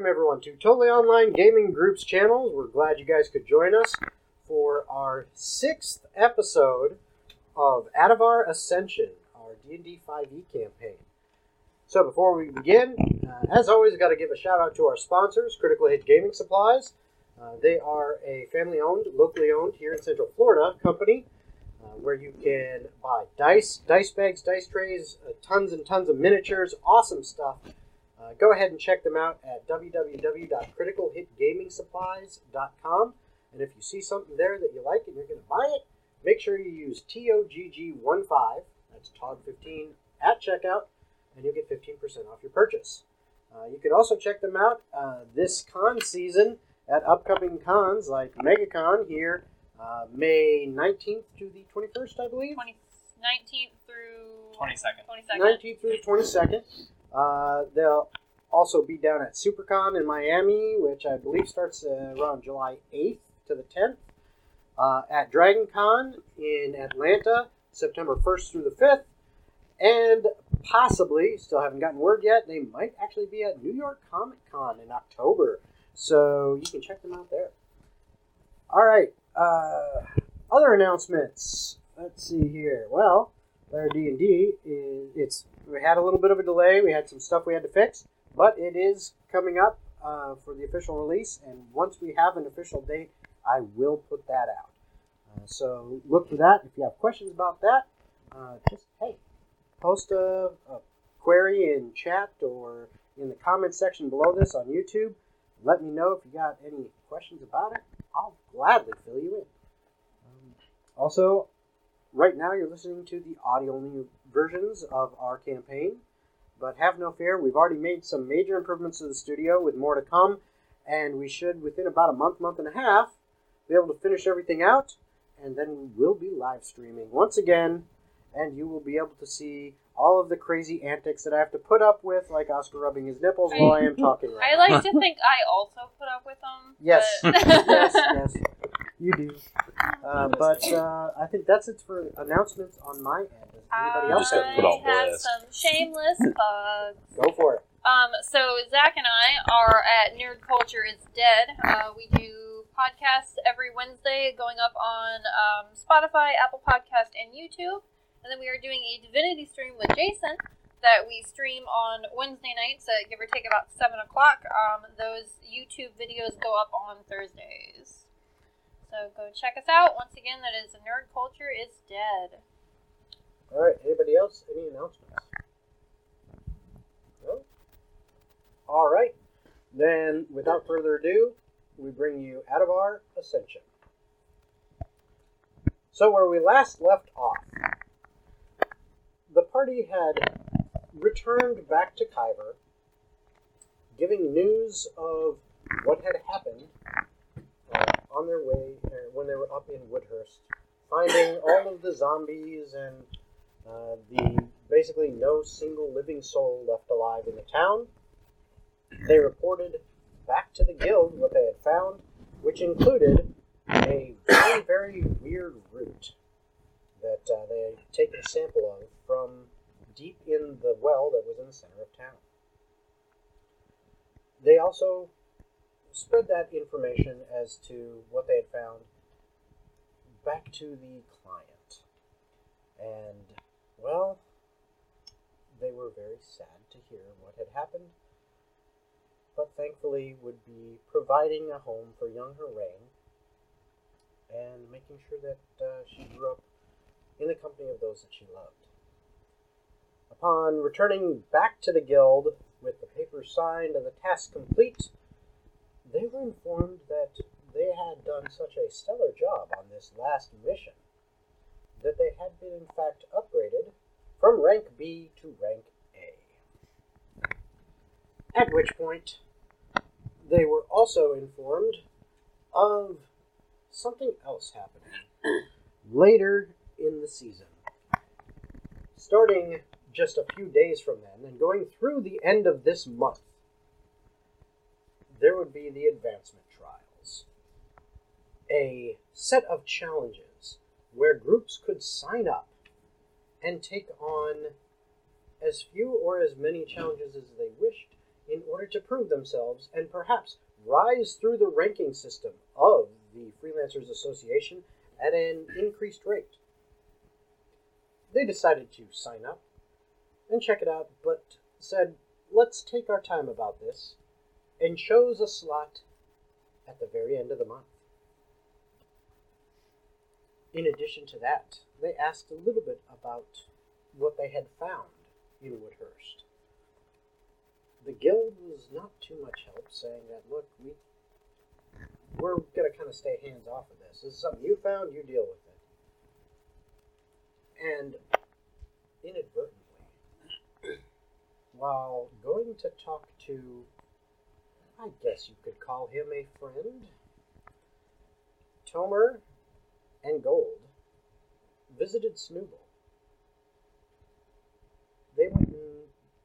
welcome everyone to Totally Online Gaming Group's channel. We're glad you guys could join us for our sixth episode of Adavar Ascension, our D&D 5e campaign. So before we begin, uh, as always, got to give a shout out to our sponsors, Critical Hit Gaming Supplies. Uh, they are a family-owned, locally owned here in Central Florida company uh, where you can buy dice, dice bags, dice trays, uh, tons and tons of miniatures, awesome stuff. Uh, go ahead and check them out at www.criticalhitgamingsupplies.com. And if you see something there that you like and you're going to buy it, make sure you use TOGG15, that's TOG15, at checkout, and you'll get 15% off your purchase. Uh, you can also check them out uh, this con season at upcoming cons like MegaCon here, uh, May 19th to the 21st, I believe. 20, 19th through 22nd. 22nd. 19th through 22nd. Uh, they'll also be down at SuperCon in Miami, which I believe starts uh, around July 8th to the 10th. Uh, at DragonCon in Atlanta, September 1st through the 5th. And possibly, still haven't gotten word yet, they might actually be at New York Comic Con in October. So you can check them out there. All right. Uh, other announcements. Let's see here. Well, Lair D and D is it's we had a little bit of a delay. We had some stuff we had to fix, but it is coming up uh, for the official release. And once we have an official date, I will put that out. Uh, so look for that. If you have questions about that, uh, just hey, post a, a query in chat or in the comment section below this on YouTube. Let me know if you got any questions about it. I'll gladly fill you in. Um, also, right now you're listening to the audio only versions of our campaign, but have no fear, we've already made some major improvements to the studio with more to come, and we should, within about a month, month and a half, be able to finish everything out, and then we'll be live streaming once again, and you will be able to see all of the crazy antics that I have to put up with, like Oscar rubbing his nipples while I am talking right I like to think I also put up with them. Yes. yes, yes, you do. Uh, but uh, I think that's it for announcements on my end. Does anybody else just have gotta put I on have blast. some shameless plugs. Go for it. Um, so Zach and I are at Nerd Culture is Dead. Uh, we do podcasts every Wednesday, going up on um, Spotify, Apple Podcast, and YouTube. And then we are doing a Divinity stream with Jason that we stream on Wednesday nights at give or take about seven o'clock. Um, those YouTube videos go up on Thursdays. So go check us out. Once again, that is Nerd Culture is Dead. All right. Anybody else? Any announcements? No. All right. Then, without further ado, we bring you Adavar ascension. So, where we last left off, the party had returned back to Kyver, giving news of what had happened on their way uh, when they were up in Woodhurst, finding all of the zombies and uh, the basically no single living soul left alive in the town. They reported back to the guild what they had found, which included a very, very weird root that uh, they had taken a sample of from deep in the well that was in the center of town. They also spread that information as to what they had found back to the client. And, well, they were very sad to hear what had happened, but thankfully would be providing a home for young Harain and making sure that uh, she grew up in the company of those that she loved. Upon returning back to the guild with the papers signed and the task complete, they were informed that they had done such a stellar job on this last mission that they had been in fact upgraded from rank B to rank A. At which point, they were also informed of something else happening later in the season. Starting just a few days from then and going through the end of this month, there would be the advancement trials. A set of challenges where groups could sign up and take on as few or as many challenges as they wished in order to prove themselves and perhaps rise through the ranking system of the Freelancers Association at an increased rate. They decided to sign up and check it out, but said, let's take our time about this, and chose a slot at the very end of the month. In addition to that, they asked a little bit about what they had found in Woodhurst. The guild was not too much help, saying that, look, we we're gonna kind of stay hands off of this. This is something you found, you deal with it. And inadvertently, while going to talk to, I guess you could call him a friend, Tomer and Gold visited Snooble. They went and,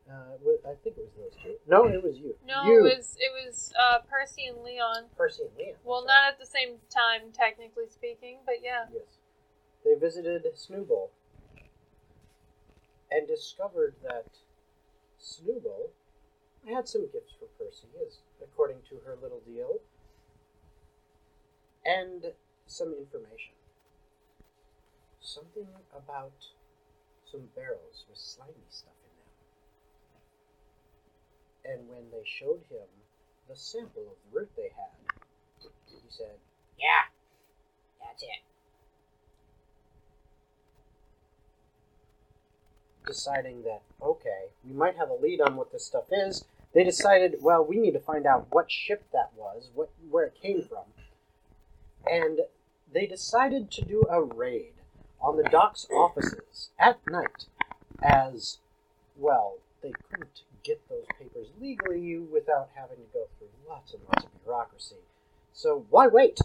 uh, I think it was those two. No, it was you. No, you, it was it was uh, Percy and Leon. Percy and Leon. Well, Sorry. not at the same time, technically speaking, but yeah. Yes. They visited Snooble and discovered that Snooble had some gifts for Percy, as according to her little deal, and some information. Something about some barrels with slimy stuff in them. And when they showed him the sample of the root they had, he said, Yeah, that's it. Deciding that, okay, we might have a lead on what this stuff is, they decided, well, we need to find out what ship that was, what where it came from. And they decided to do a raid on the dock's offices at night, as, well, they couldn't get those papers legally without having to go through lots and lots of bureaucracy. So why wait?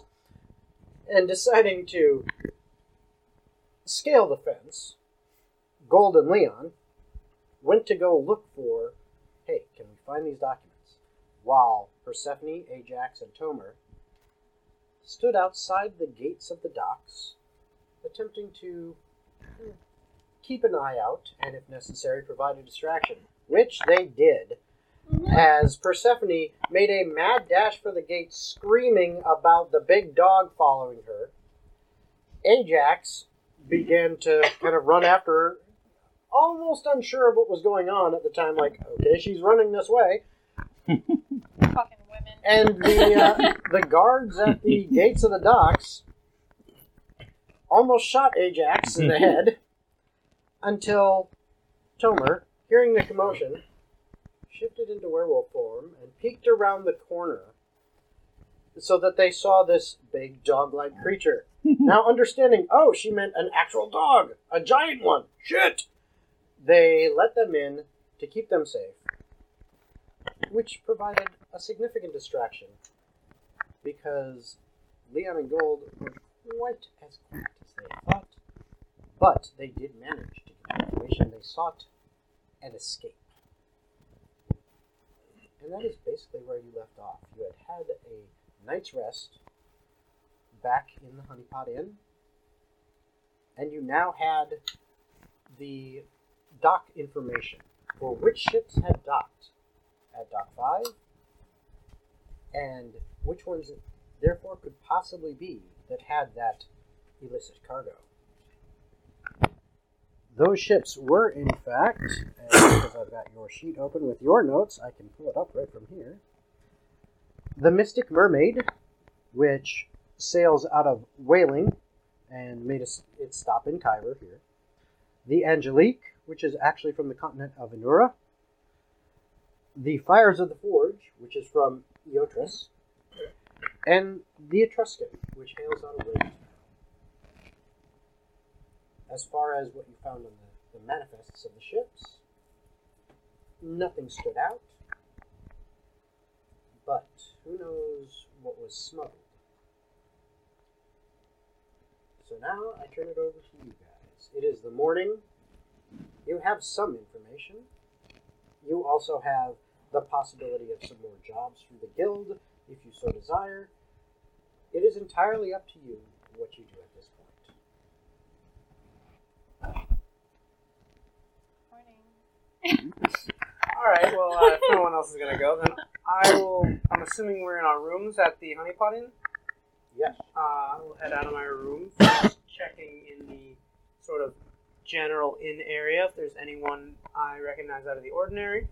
And deciding to scale the fence, Gold and Leon went to go look for, hey, can we find these documents? While Persephone, Ajax, and Tomer stood outside the gates of the docks, attempting to keep an eye out and, if necessary, provide a distraction, which they did as Persephone made a mad dash for the gate, screaming about the big dog following her. Ajax began to kind of run after her, almost unsure of what was going on at the time. Like, okay, she's running this way, Fucking women. and the uh, the guards at the gates of the docks almost shot Ajax in the head until Tomer, hearing the commotion, shifted into werewolf form and peeked around the corner so that they saw this big dog-like creature. now understanding, oh, she meant an actual dog, a giant one. Shit! They let them in to keep them safe, which provided a significant distraction because Leon and Gold were quite as quiet as they thought, but they did manage to get the information they sought and escape. And that is basically where you left off. You had had a night's rest back in the Honeypot Inn, and you now had the dock information for which ships had docked at Dock 5, and which ones therefore could possibly be that had that illicit cargo. Those ships were, in fact, and because I've got your sheet open with your notes, I can pull it up right from here. The Mystic Mermaid, which sails out of Whaling and made us its stop in Kyver here. The Angelique, which is actually from the continent of Inura. The Fires of the Forge, which is from Eotris. And the Etruscan, which hails out of Raven's as far as what you found on the, the manifests of the ships, nothing stood out. But who knows what was smuggled? So now I turn it over to you guys. It is the morning. You have some information. You also have the possibility of some more jobs through the guild, if you so desire. It is entirely up to you what you do at this point. Morning. All right. Well, uh, if no one else is gonna go, then I will. I'm assuming we're in our rooms at the Honeypot Inn. Yes. Uh, I will head out of my room, checking in the sort of general in area if there's anyone I recognize out of the ordinary.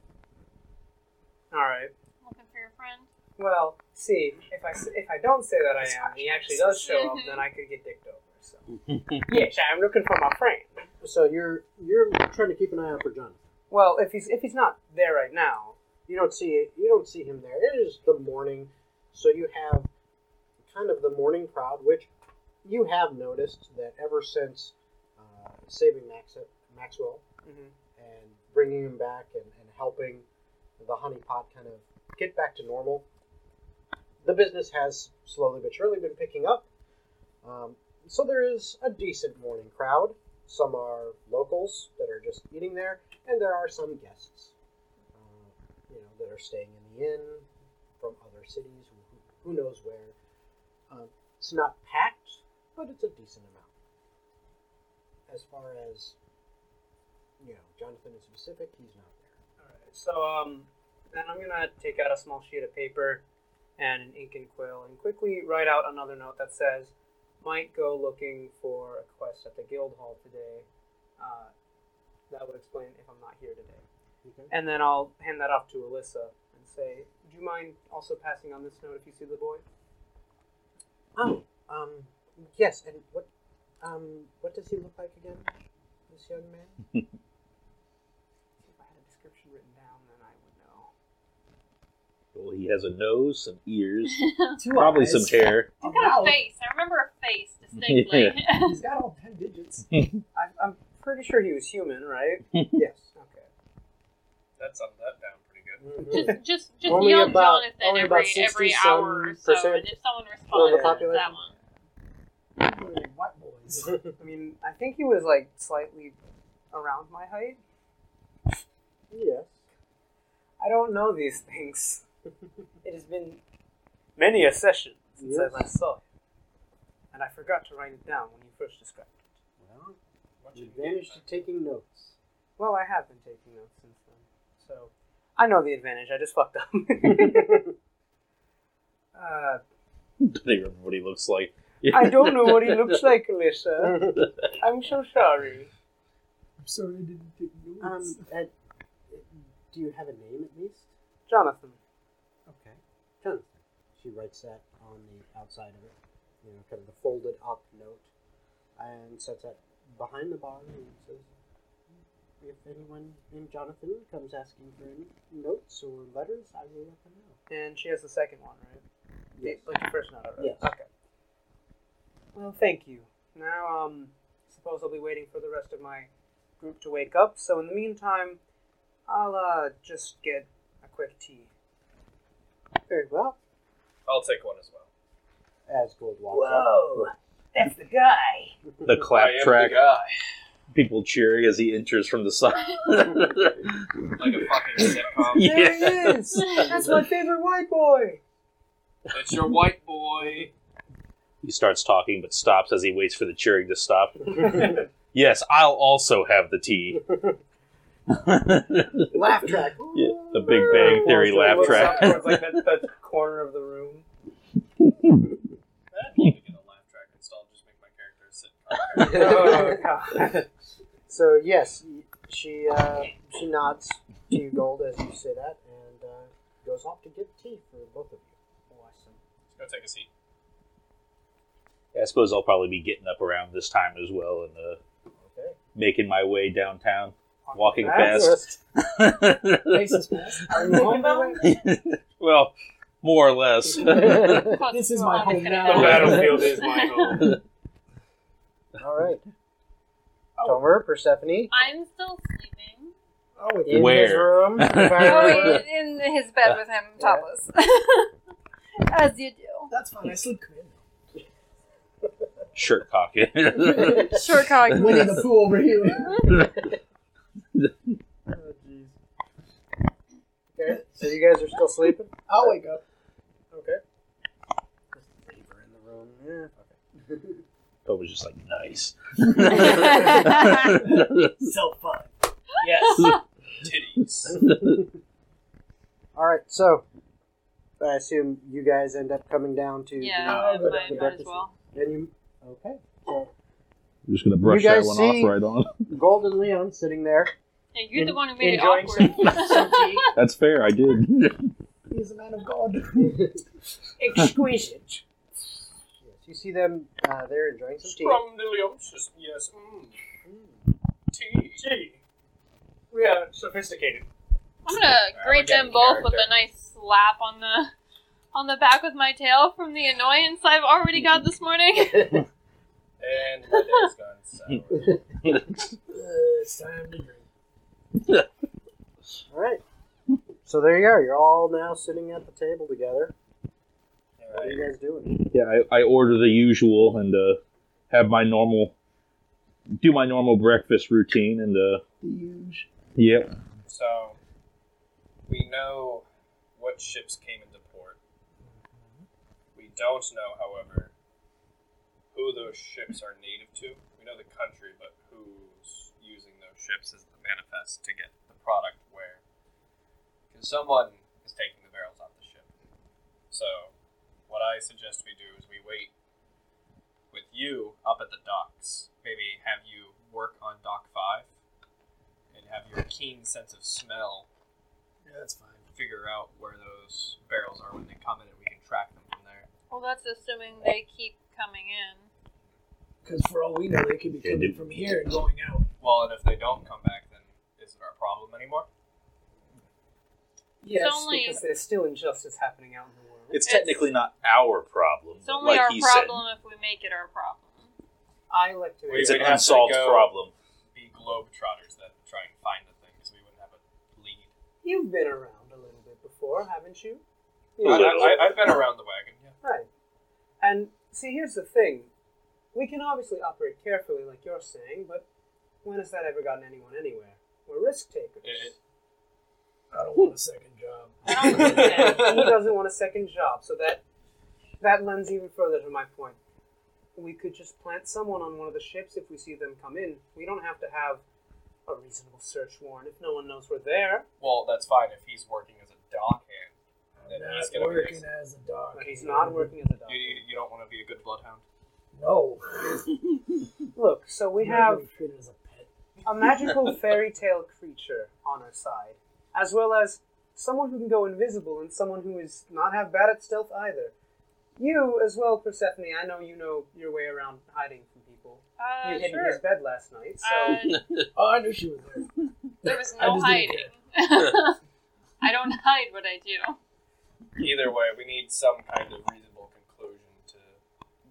All right. Looking for your friend. Well, see, if I s- if I don't say that I am, and he actually does show up, then I could get dicked over. So yes, I'm looking for my friend. So you're you're trying to keep an eye out for Jonathan. Well, if he's if he's not there right now, You don't see you don't see him there. It is the morning, so you have kind of the morning crowd, which you have noticed that ever since saving Max, Maxwell mhm, and bringing him back and, and helping the honeypot kind of get back to normal, the business has slowly but surely been picking up. Um, so there is a decent morning crowd. Some are locals that are just eating there, and there are some guests, uh, you know, that are staying in the inn from other cities, who, who knows where. Um, it's not packed, but it's a decent amount. As far as you know, Jonathan is specific. He's not there. All right. So um, then I'm gonna take out a small sheet of paper and an ink and quill and quickly write out another note that says, "Might go looking for a quest at the guild hall today." Uh, that would explain if I'm not here today. Okay. And then I'll hand that off to Alyssa and say, "Would you mind also passing on this note if you see the boy?" Oh, um, yes. And what, um, what does he look like again? This young man. If I had a description written down, then I would know. Well, he has a nose, some ears, probably eyes, some hair. a He's got a face. I remember a face distinctly. He's got all ten digits. I, I'm pretty sure he was human, right? yes. Okay. That summed that down pretty good. Mhm. just just just Only young about- Jonathan only every about every 60 hour or some so, and percent if someone of the responds, it's population. that one. White. I mean, I think he was like slightly around my height. yes. I don't know these things. it has been many a session since Yes. I last saw him, and I forgot to write it down when you first described it. Well, What you advantage to taking notes. Well, I have been taking notes since then, so I know the advantage. I just fucked up. uh, Don't remember what he looks like. I don't know what he looks like, Alyssa. I'm so sorry. I'm sorry I didn't take um, notes. Ed, do you have a name at least? Jonathan. Okay. Jonathan. She writes that on the outside of it, you know, kind of the folded up note, and sets that behind the bar and says, if anyone named Jonathan comes asking for any notes or letters, I will let them know. And she has the second one, right? Yes. The, like the first note, right? Yes. Okay. Well, thank you. Now, um, suppose I'll be waiting for the rest of my group to wake up. So in the meantime, I'll uh just get a quick tea. Very well. I'll take one as well. As Gold walks up. that's the guy. The clap I am track, the guy. people cheering as he enters from the side. Like a fucking sitcom. Yeah. There he is. That's my favorite white boy. It's your white boy. He starts talking, but stops as he waits for the cheering to stop. Yes, I'll also have the tea. Laugh track. Yeah, the Big Bang Theory laugh Looks track. up towards like that, that corner of the room. I'd love to get a laugh track installed. Just make my character a sitcom. oh, God. So yes, she uh, she nods to you, Gold, as you say that, and uh, goes off to get tea for both of you. Awesome. Let's go take a seat. I suppose I'll probably be getting up around this time as well and uh, Okay. making my way downtown, walking Fast. fast. Faces fast. Are you on the way? well, more or less. This is my home now. The battlefield is my home. All right. Tomer, Persephone, I'm still sleeping. Oh, in his room. Oh, in in his bed with him topless, as you do. that's fine. I sleep commando. Shirt pocket. Short cock. Winnie the Pooh over here. Oh, jeez. Okay, so you guys are still sleeping? I'll wake up. Okay. Just leave her in the room. Yeah. Okay. Poe was just like, nice. so fun. Yes. Titties. All right, so I assume you guys end up coming down to Yeah, the, I might, the might as well. and you okay. So I'm just gonna brush that one see- off right on. Gold and Leon sitting there. Hey, you're the one who made it enjoying awkward. some, some tea. That's fair. I did. He's a man of God. Exquisite. Yes, you see them uh, there enjoying some tea. Scrumdiddlyumptious. Yes. Mm. Tea. Tea. We are sophisticated. I'm gonna greet them both with a nice slap on the on the back with my tail from the annoyance I've already got this morning. And my day's gone sour. Uh, it's time to drink. All right. So there you are. You're all now sitting at the table together. What are you guys doing? yeah, I, I order the usual and uh, have my normal, do my normal breakfast routine and uh, The huge. yep. So, we know what ships came into port. We don't know, however, who those ships are native to. We know the country, but who's using those ships as the manifest to get the product where. Because someone is taking the barrels off the ship. So, what I suggest we do is we wait with you up at the docks. Maybe have you work on dock 5 and have your keen sense of smell Yeah, that's fine. figure out where those barrels are when they come in and we can track them from there. well, that's assuming they keep coming in. Because for all we know, they could be coming dude. from here and going out. Well, and if they don't come back, then is it our problem anymore? Yes, only- because there's still injustice happening out in the world. It's technically not our problem. It's but only like our he problem if we make it our problem. I like to. We said, it's would an have to unsolved go- problem. Be globetrotters that try and find the thing, because we wouldn't have a lead. You've been around a little bit before, haven't you? A I, little. I, I've been around the wagon. Yeah. Right. And see, here's the thing. We can obviously operate carefully, like you're saying, but when has that ever gotten anyone anywhere? We're risk takers. It- I don't want a second job. I don't think that- he doesn't want a second job, so that that lends even further to my point. We could just plant someone on one of the ships if we see them come in. We don't have to have a reasonable search warrant if no one knows we're there. Well, that's fine if he's working as a dockhand. I'm Then he's not gonna be- working as a dog. But he's not working as a doctor. You, you, you don't want to be a good bloodhound. No. Look, so we have gonna be treated as a pet. a magical fairy tale creature on our side, as well as someone who can go invisible and someone who is not half bad at stealth either. You as well, Persephone. I know you know your way around hiding from people. Uh, you hid in his bed last night, so Uh, Oh, I knew she was there. there was no just hiding. I don't hide what I do. Either way, we need some kind of reasonable conclusion to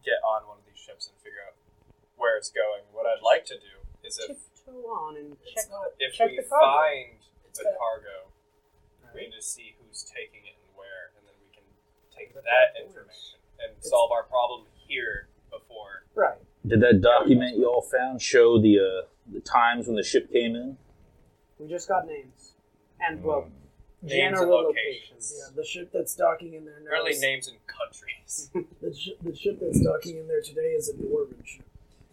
get on one of these ships and figure out where it's going. What I'd like to do is if on and check. not. if check we the cargo. find It's the got- cargo, we need to see who's taking it and where, and then we can take But that that information and It's- solve our problem here before. Right. Did that document you all found show the uh, the times when the ship came in? We just got names and well, Mm. Names and general locations. Yeah, the ship that's docking in there now. Apparently, is- names and countries. The, sh- the ship that's docking in there today is a dwarven ship.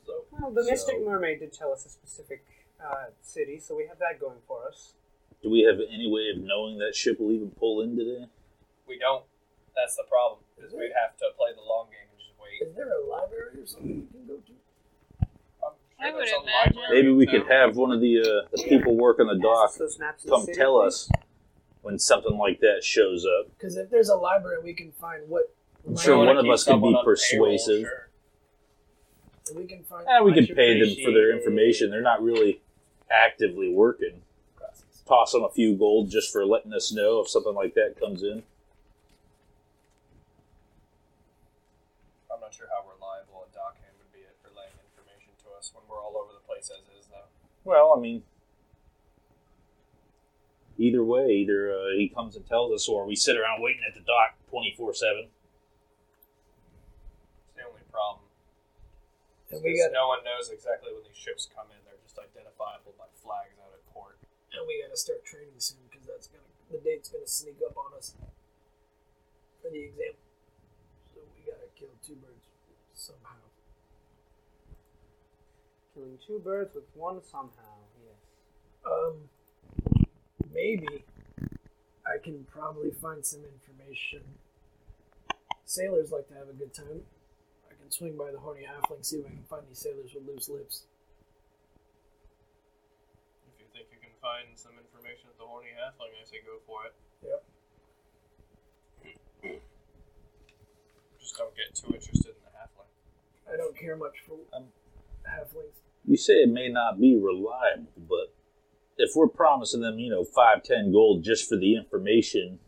So, Well, the So- Mystic Mermaid did tell us a specific uh, city, so we have that going for us. Do we have any way of knowing that ship will even pull in today? we don't. That's the problem. Is we'd have to play the long game and just wait. is there a library or something we can go to? I'm would imagine. Maybe we in could have one of the uh, the people working the dock Access those maps in come tell us when something like that shows up. Because if there's a library, we can find what. I'm sure one of us can be someone on payroll, persuasive. sure. We can find. And we can pay them for their information. They're not really actively working. Toss them a few gold just for letting us know if something like that comes in. I'm not sure how reliable a dockhand would be for laying information to us when we're all over the place as is, though. Well, I mean, either way, either uh, he comes and tells us, or we sit around waiting at the dock twenty four seven. It's the only problem. And we got no one knows exactly when these ships come in. They're just identifiable by flags out at port. and we got to start training soon because that's gonna the date's gonna sneak up on us for the exam. So we gotta kill two birds somehow. Killing two birds with one somehow. Yes. Um, maybe I can probably find some information. Sailors like to have a good time. I can swing by the horny halfling, see if I can find these sailors with loose lips. If you think you can find some information at the Horny Halfling, I say go for it. Yep. Just don't get too interested in the Halfling. I don't care much for Um, halflings. You say it may not be reliable, but if we're promising them, you know, five, ten gold just for the information,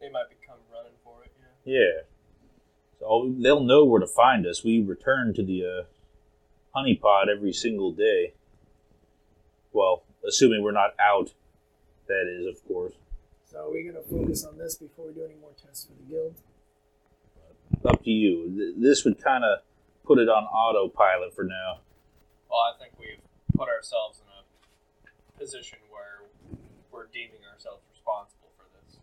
They might become running for it, yeah. yeah. So they'll know where to find us. We return to the uh, honey pot every single day. Well, assuming we're not out, that is, of course. So are we gonna focus on this before we do any more tests for the guild? Up to you. This would kind of put it on autopilot for now. Well, I think we've put ourselves in a position where we're deeming ourselves responsible for this.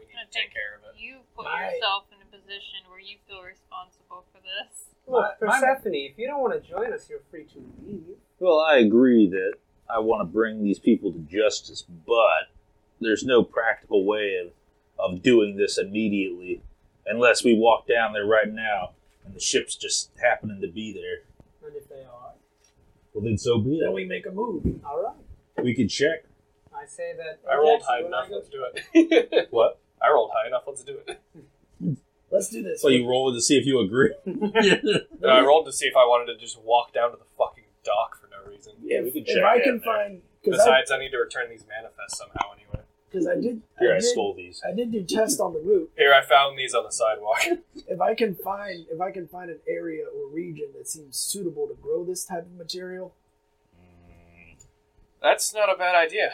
We need I to take think care of it. You put My- yourself in a position where you feel responsible for this. Look, My- my- Persephone, if you don't want to join us, you're free to leave. Well, I agree that I want to bring these people to justice, but there's no practical way of, of doing this immediately unless we walk down there right now and the ship's just happening to be there. And if they are, Well, then so be it. Then we make a move. all right. We can check. I say that. I rolled Jackson, high enough, let's do it. What? I rolled high enough, let's do it. Let's do this. So you roll to see if you agree? No, I rolled to see if I wanted to just walk down to the fucking dock for no reason. Yeah, if, we could if check I can there. find because I, Besides, I need to return these manifests somehow anyway. Cause I did Here, I I did, stole these. I did do tests on the route. Here, I found these on the sidewalk. If I can find if I can find an area or region that seems suitable to grow this type of material, That's not a bad idea.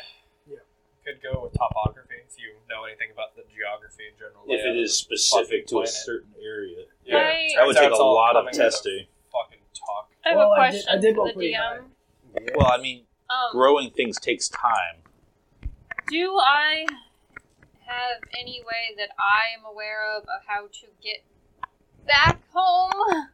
Yeah. Could go with topography if you know anything about the geography in general. If it layout is of the specific to fucking a certain area. Yeah, I- That would take a lot of testing. Fucking talk. I have Well, a I did- question I did for the pretty DM. Well, I mean, Um, growing things takes time. Do I have any way that I am aware of of how to get back home?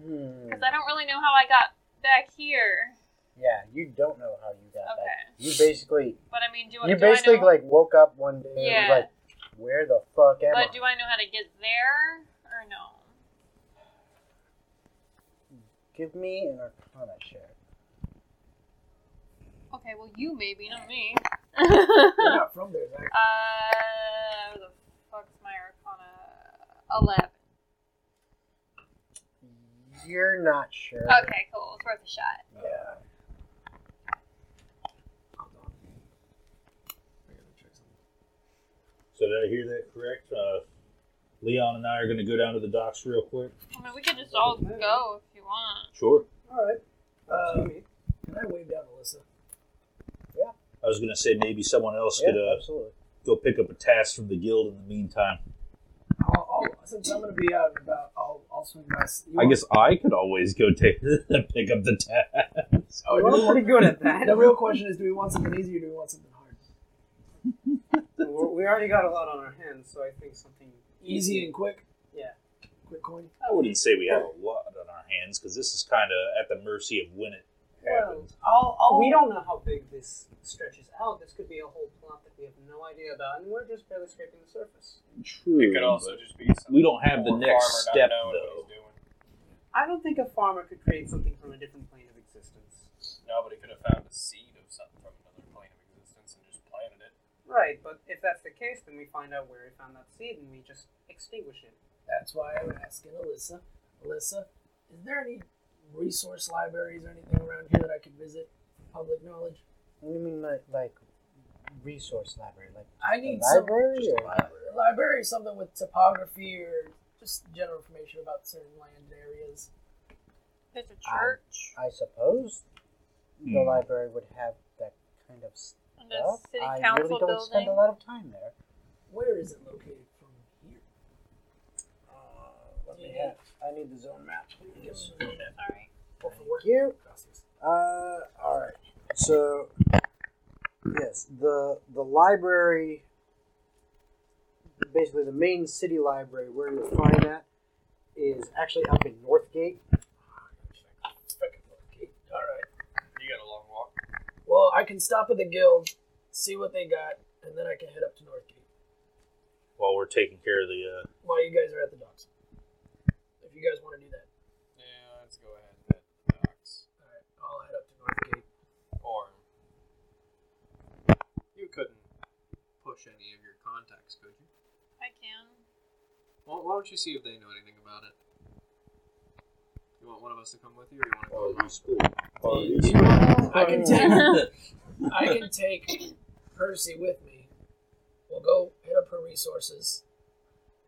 Hmm. Because I don't really know how I got back here. Yeah, you don't know how you got Okay. that. You basically, But I mean, do, I you do I basically know? like woke up one day and was like, "Where the fuck am but I?" But do I know how to get there or no? Give me an Arcana check. Okay, well you maybe, not me. you're not from there, Zach. uh, the fuck's my Arcana? Eleven. You're not sure. Okay, cool. It's worth a shot. Yeah. Hold on. I gotta check something. So did I hear that correct? Uh, Leon and I are going to go down to the docks real quick. I mean, we could just all go if you want. Sure. All right. Uh, To me. can I wave down Alyssa? I was going to say maybe someone else Yeah, could uh, absolutely. go pick up a task from the guild in the meantime. I'll, I'll, since I'm gonna be out and about, I'll, I'll swing by. You I guess I could always go take pick up the task. Oh, We're do pretty good at that. The real question is, do we want something easy or do we want something hard? We're, already got a lot on our hands, so I think something Easy and quick. Yeah. Quick coin. I wouldn't say we have a lot on our hands because this is kind of at the mercy of when it Well, happens. I'll, I'll, we oh. don't know how big this stretches out. Oh, this could be a whole plot that we have no idea about, and we're just barely scraping the surface. True. It could also just be some we don't have the next step though. I don't think a farmer could create something from a different plane of existence. Nobody could have found a seed of something from another plane of existence and just planted it. Right, but if that's the case, then we find out where he found that seed and we just extinguish it. That's why I'm asking Alyssa. Alyssa, is there any resource libraries or anything around here that I could visit for public knowledge? What do you mean, like, like resource library? Like, I need A some library just a or- library. A library, something with topography or just general information about certain land areas. There's a church I suppose the Hmm. library would have that kind of stuff. and a city I council really don't spend a lot of time there. Where is it located from here? Uh, let me have. I need the zone map. Yes. Sorry. Or for? Thank you. Uh, all right. So, yes, the the library, basically the main city library where you'll find that is actually up in Northgate. Frickin' okay. All right. You got a long walk. Well, I can stop at the guild, see what they got, and then I can head up to Northgate While we're taking care of the. Uh, while you guys are at the docks. If you guys want to do that, Yeah, let's go ahead and hit the docks. all right, I'll head up to Northgate. Or you couldn't push any of your contacts, could you? I can. Well, why don't you see if they know anything about it? You want one of us to come with you, or you want to go oh, alone? you split. Oh, You- you you I can take I can take Percy with me. We'll go hit up her resources,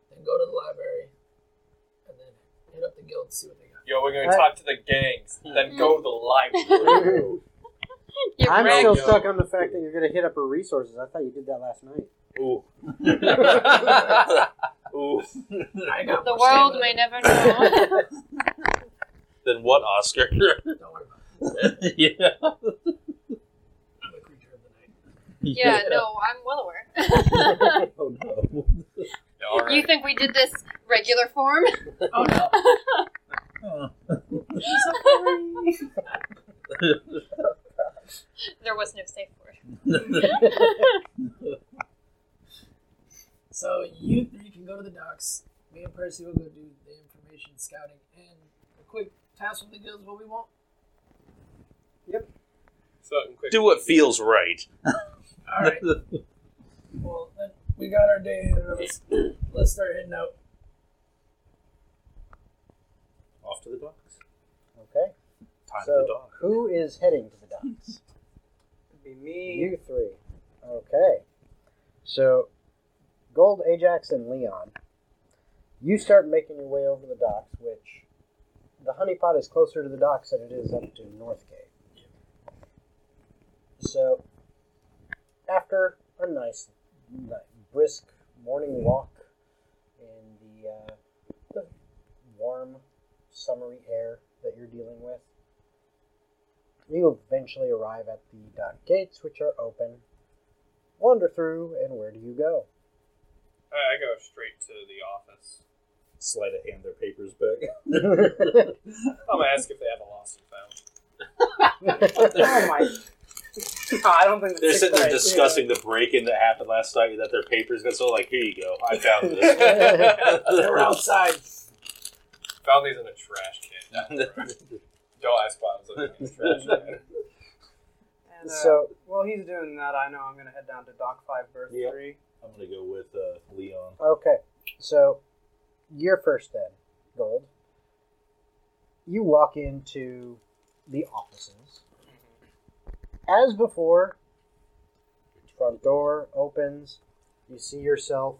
then go to the library, and then hit up the guild to see what they got. Yo, we're gonna Alright. talk to the gangs, hmm. then go to the library. You're I'm right. still Yo. stuck on the fact that you're going to hit up her resources. I thought you did that last night. Ooh. Ooh. I got The more world stamina. may never know. Then what, Oscar? Don't worry about it. yeah. I'm a creature of the night. yeah, no, I'm well aware. Oh no. Alright. You think we did this regular form? Oh no. Oh. there was no safe word. So you three can go to the docks. Me and Percy will go do the information scouting and a quick task with the guilds what we want. Something quick. Do what feels right. Alright. well then we got our day ahead of us. Let's start heading out. Off to the docks. Okay. Time So, to dock. who is heading to the docks? It'd be me. You three. Okay. So, Gold, Ajax, and Leon, you start making your way over the docks, which the honeypot is closer to the docks than it is up to Northgate. So, after a nice, ni- brisk morning walk in the, uh, the warm, summery air that you're dealing with, you eventually arrive at the dock gates, which are open. Wander through, and where do you go? I, I go straight to the office. Sleight of hand their papers back. I'm gonna ask if they have a lost and found. Oh my! I don't think They're sitting there a good idea. discussing the break-in that happened last night. That their papers got so like, here you go, I found this. they this. were outside. Found these in a trash can. Don't ask why I was looking in the trash can. And, uh, So- while he's doing that, I know I'm gonna head down to Dock Five, Berth Yep. Three. I'm gonna go with uh, Leon. Okay, so you're first then, Gold. You walk into the offices. As before, front door opens. You see yourself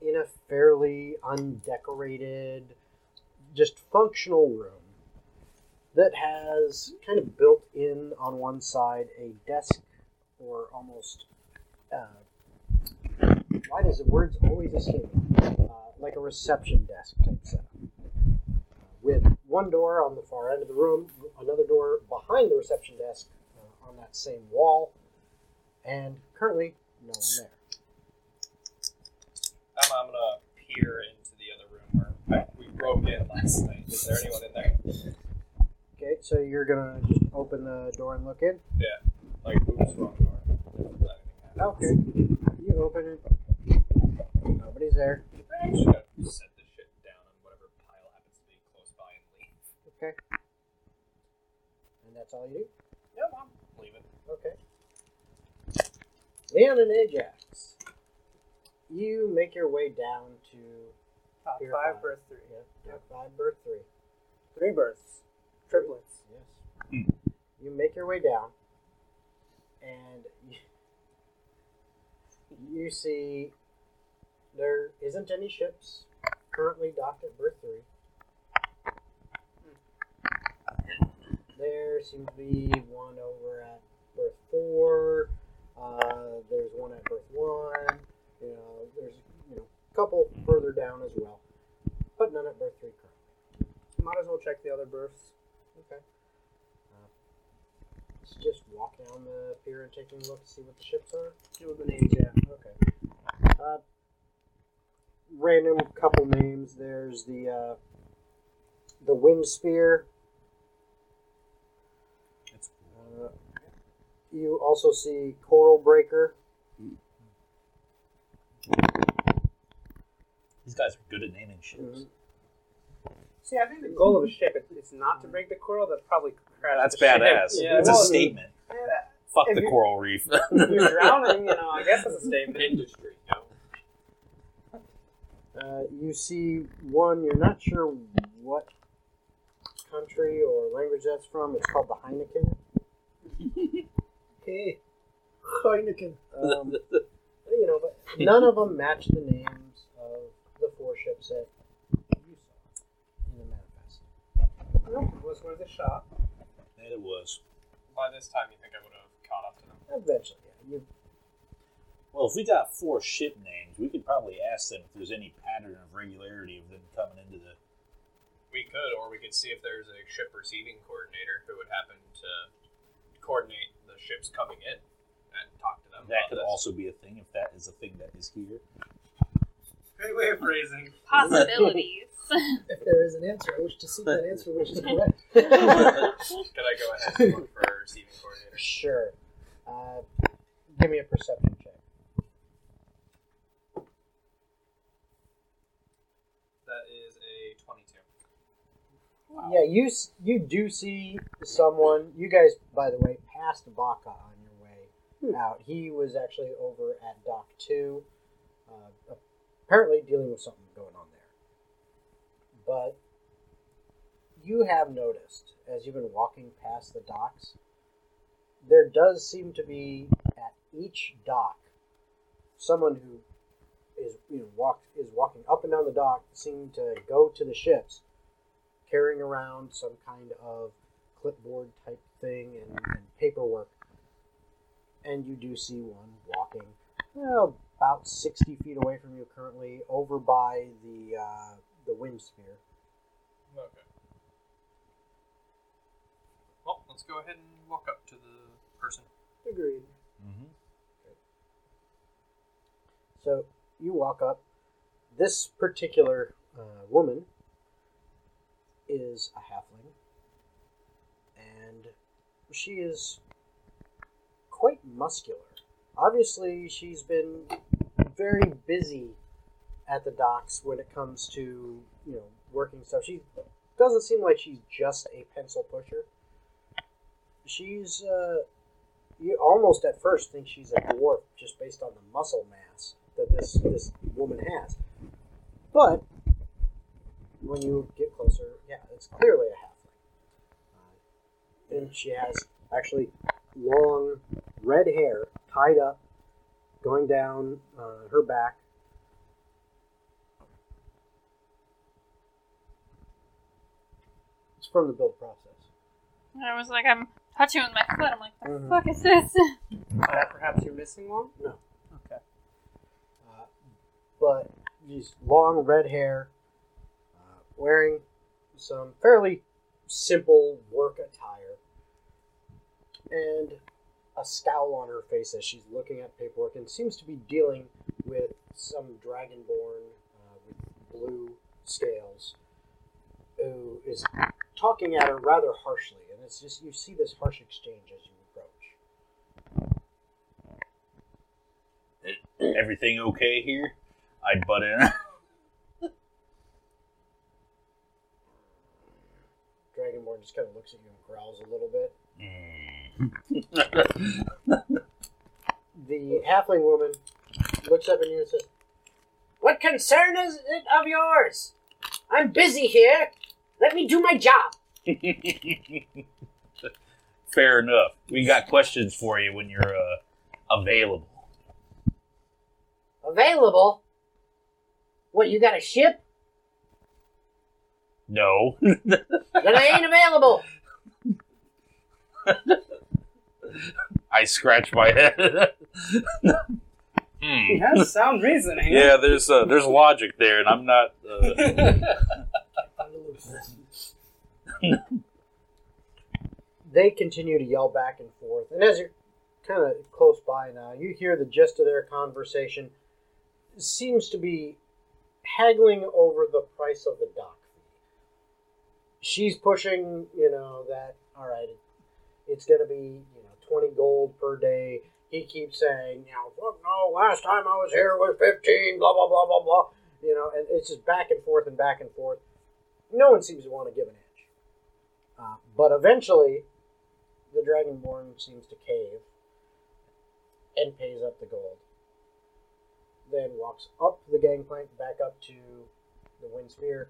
in a fairly undecorated, just functional room that has kind of built in on one side a desk or almost uh, why does the words always escape me? Uh, like a reception desk type setup. With one door on the far end of the room, another door behind the reception desk that same wall, and currently no one there. I'm, I'm gonna peer into the other room where I, we broke in last night. Is there anyone in there? Okay, so you're gonna just open the door and look in. Yeah, like who's wrong door? Let anything happen. Oh, okay, you open it. Nobody's there. I actually gotta set this shit down on whatever pile happens to be close by and leave. Okay, and that's all you do. Yep, I'm leaving. Okay. Leon and Ajax, you make your way down to Dock Here, Five, five. Berth Three. yeah, five birth three. Three berths, triplets. Yes. Hmm. You make your way down, and you, you see there isn't any ships currently docked at berth three. There seems to be one over at berth four. Uh, there's one at berth one. You know, there's you know a couple further down as well, but none at berth three currently. Might as well check the other berths. Okay. Uh, let's just walk down the pier and taking a look to see what the ships are. See what the names. Yeah. Okay. Uh, random couple names. There's the uh, the Wind Spear. Uh, You also see Coral Breaker. These guys are good at naming ships. Mhm. See, I think the goal of a ship is, is not to break the coral. That's probably crash That's badass. Yeah, it's a statement. yeah, Fuck if the coral reef. if you're drowning, you know, I guess it's a statement. Industry, you know? Uh, you see one. You're not sure what country or language that's from. It's called the Heineken. Hey, Heineken. Um, you know, but none of them match the names of the four ships that you saw in the manifest. Nope, it was worth a shot. and it was. By this time, you think I would have caught up to them. Eventually, yeah. You, Well, if we got four ship names, we could probably ask them if there's any pattern of regularity of them coming into the. We could, or we could see if there's a ship receiving coordinator who would happen to coordinate the ships coming in and talk to them. That could this. also be a thing if that is a thing that is here. Great way of phrasing. Possibilities. If there is an answer, I wish to see that answer, which is correct. Could I go ahead and look for a receiving coordinator? sure. Uh, give me a perception check. That is a 22. Yeah, you you do see someone. You guys, by the way, passed Baca on your way out. He was actually over at Dock Two, uh, apparently dealing with something going on there. But you have noticed as you've been walking past the docks, there does seem to be at each dock someone who is you know walk is walking up and down the dock, seeming to go to the ships carrying around some kind of clipboard type thing and, and paperwork. And you do see one walking well, about 60 feet away from you currently, over by the uh, the wind sphere. Okay. Well, let's go ahead and walk up to the person. Agreed. Mm-hmm. So you walk up. This particular uh, woman is a halfling, and she is quite muscular. Obviously, she's been very busy at the docks when it comes to you know working stuff. She doesn't seem like she's just a pencil pusher. She's uh, you almost at first think she's a dwarf just based on the muscle mass that this this woman has. But when you get closer, yeah, it's clearly a halfling. Uh, and she has actually long red hair tied up, going down uh, her back. It's from the build process. I was like, I'm touching with my foot. I'm like, the Mhm. fuck is this? Uh, perhaps you're missing one? No. Okay. Uh, but these long red hair, wearing some fairly simple work attire, and a scowl on her face as she's looking at paperwork and seems to be dealing with some dragonborn uh, with blue scales who is talking at her rather harshly. And it's just, you see this harsh exchange as you approach. Everything okay here? I'd butt in. Dragonborn just kind of looks at you and growls a little bit. The halfling woman looks up at you and says, What concern is it of yours? I'm busy here. Let me do my job. Fair enough. We got questions for you when you're uh, available. Available? What, you got a ship? No. Then I ain't available. I scratch my head. He hmm. has sound reasoning. Yeah, there's uh, there's logic there, and I'm not. Uh, They continue to yell back and forth. And as you're kind of close by now, you hear the gist of their conversation. It seems to be haggling over the price of the dock fee. She's pushing, you know, that, all right, it's going to be, you know, 20 gold per day. He keeps saying, you know, no, last time I was here was 15, blah, blah, blah, blah, blah. You know, and it's just back and forth and back and forth. No one seems to want to give an inch. Uh, but eventually, the Dragonborn seems to cave and pays up the gold. Then walks up the gangplank, back up to the wind spear,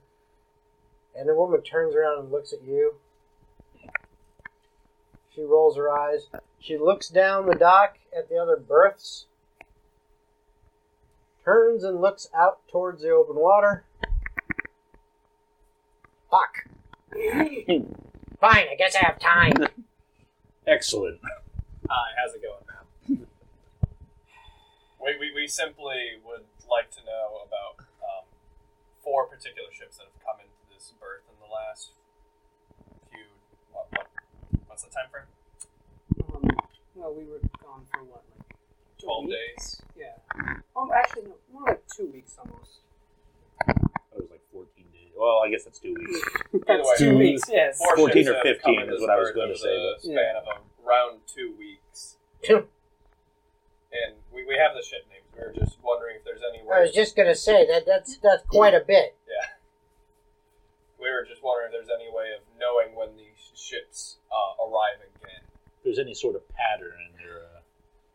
and the woman turns around and looks at you. She rolls her eyes. She looks down the dock at the other berths, turns and looks out towards the open water. Fuck. Fine, I guess I have time. Excellent. Hi, how's it going, ma'am? we, we, we simply would like to know about um, four particular ships that have come into this berth in the last few. What, what, what's the time frame? Um, well, we were gone for what, like 12 week? days. Yeah. Um, actually, no, more like two weeks almost. It was like 14 days. Well, I guess that's two weeks. Either way, two weeks. Yes. Four 14 or 15 is what I was gonna say, the but- span of around two weeks. And we, we have the ship names. We were just wondering if there's any way. I was just gonna say that that's that's quite a bit. Yeah. We were just wondering if there's any way of knowing when these ships uh, arrive again. If there's any sort of pattern in their uh,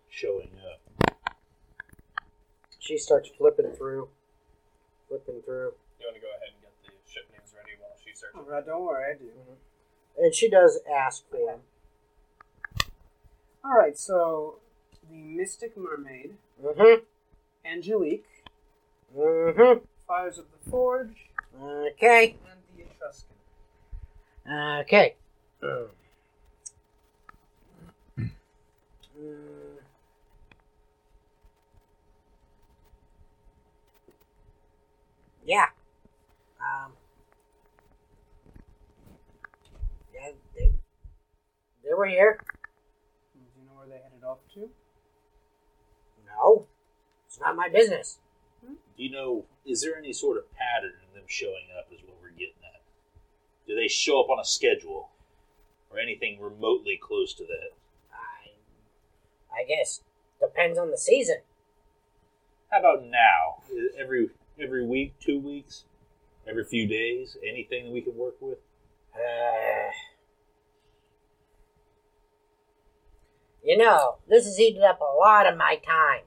showing up. She starts flipping through, flipping through, You want to go ahead and get the ship names ready while she searches? All right, don't worry, I do. and she does ask for him. All right, so the Mystic Mermaid, Mm-hmm. Angelique, Mm-hmm. Fires of the Forge, Okay. And the Etruscan. Okay. Mm. Yeah. Um. Yeah, they, they were here. Do you know where they headed off to? No, it's not my business. Do you know, is there any sort of pattern in them showing up, as what we're getting at? Do they show up on a schedule? Or anything remotely close to that? I, I guess depends on the season. How about now? Every every week, two weeks, every few days, anything that we can work with? Uh, you know, this has eaten up a lot of my time.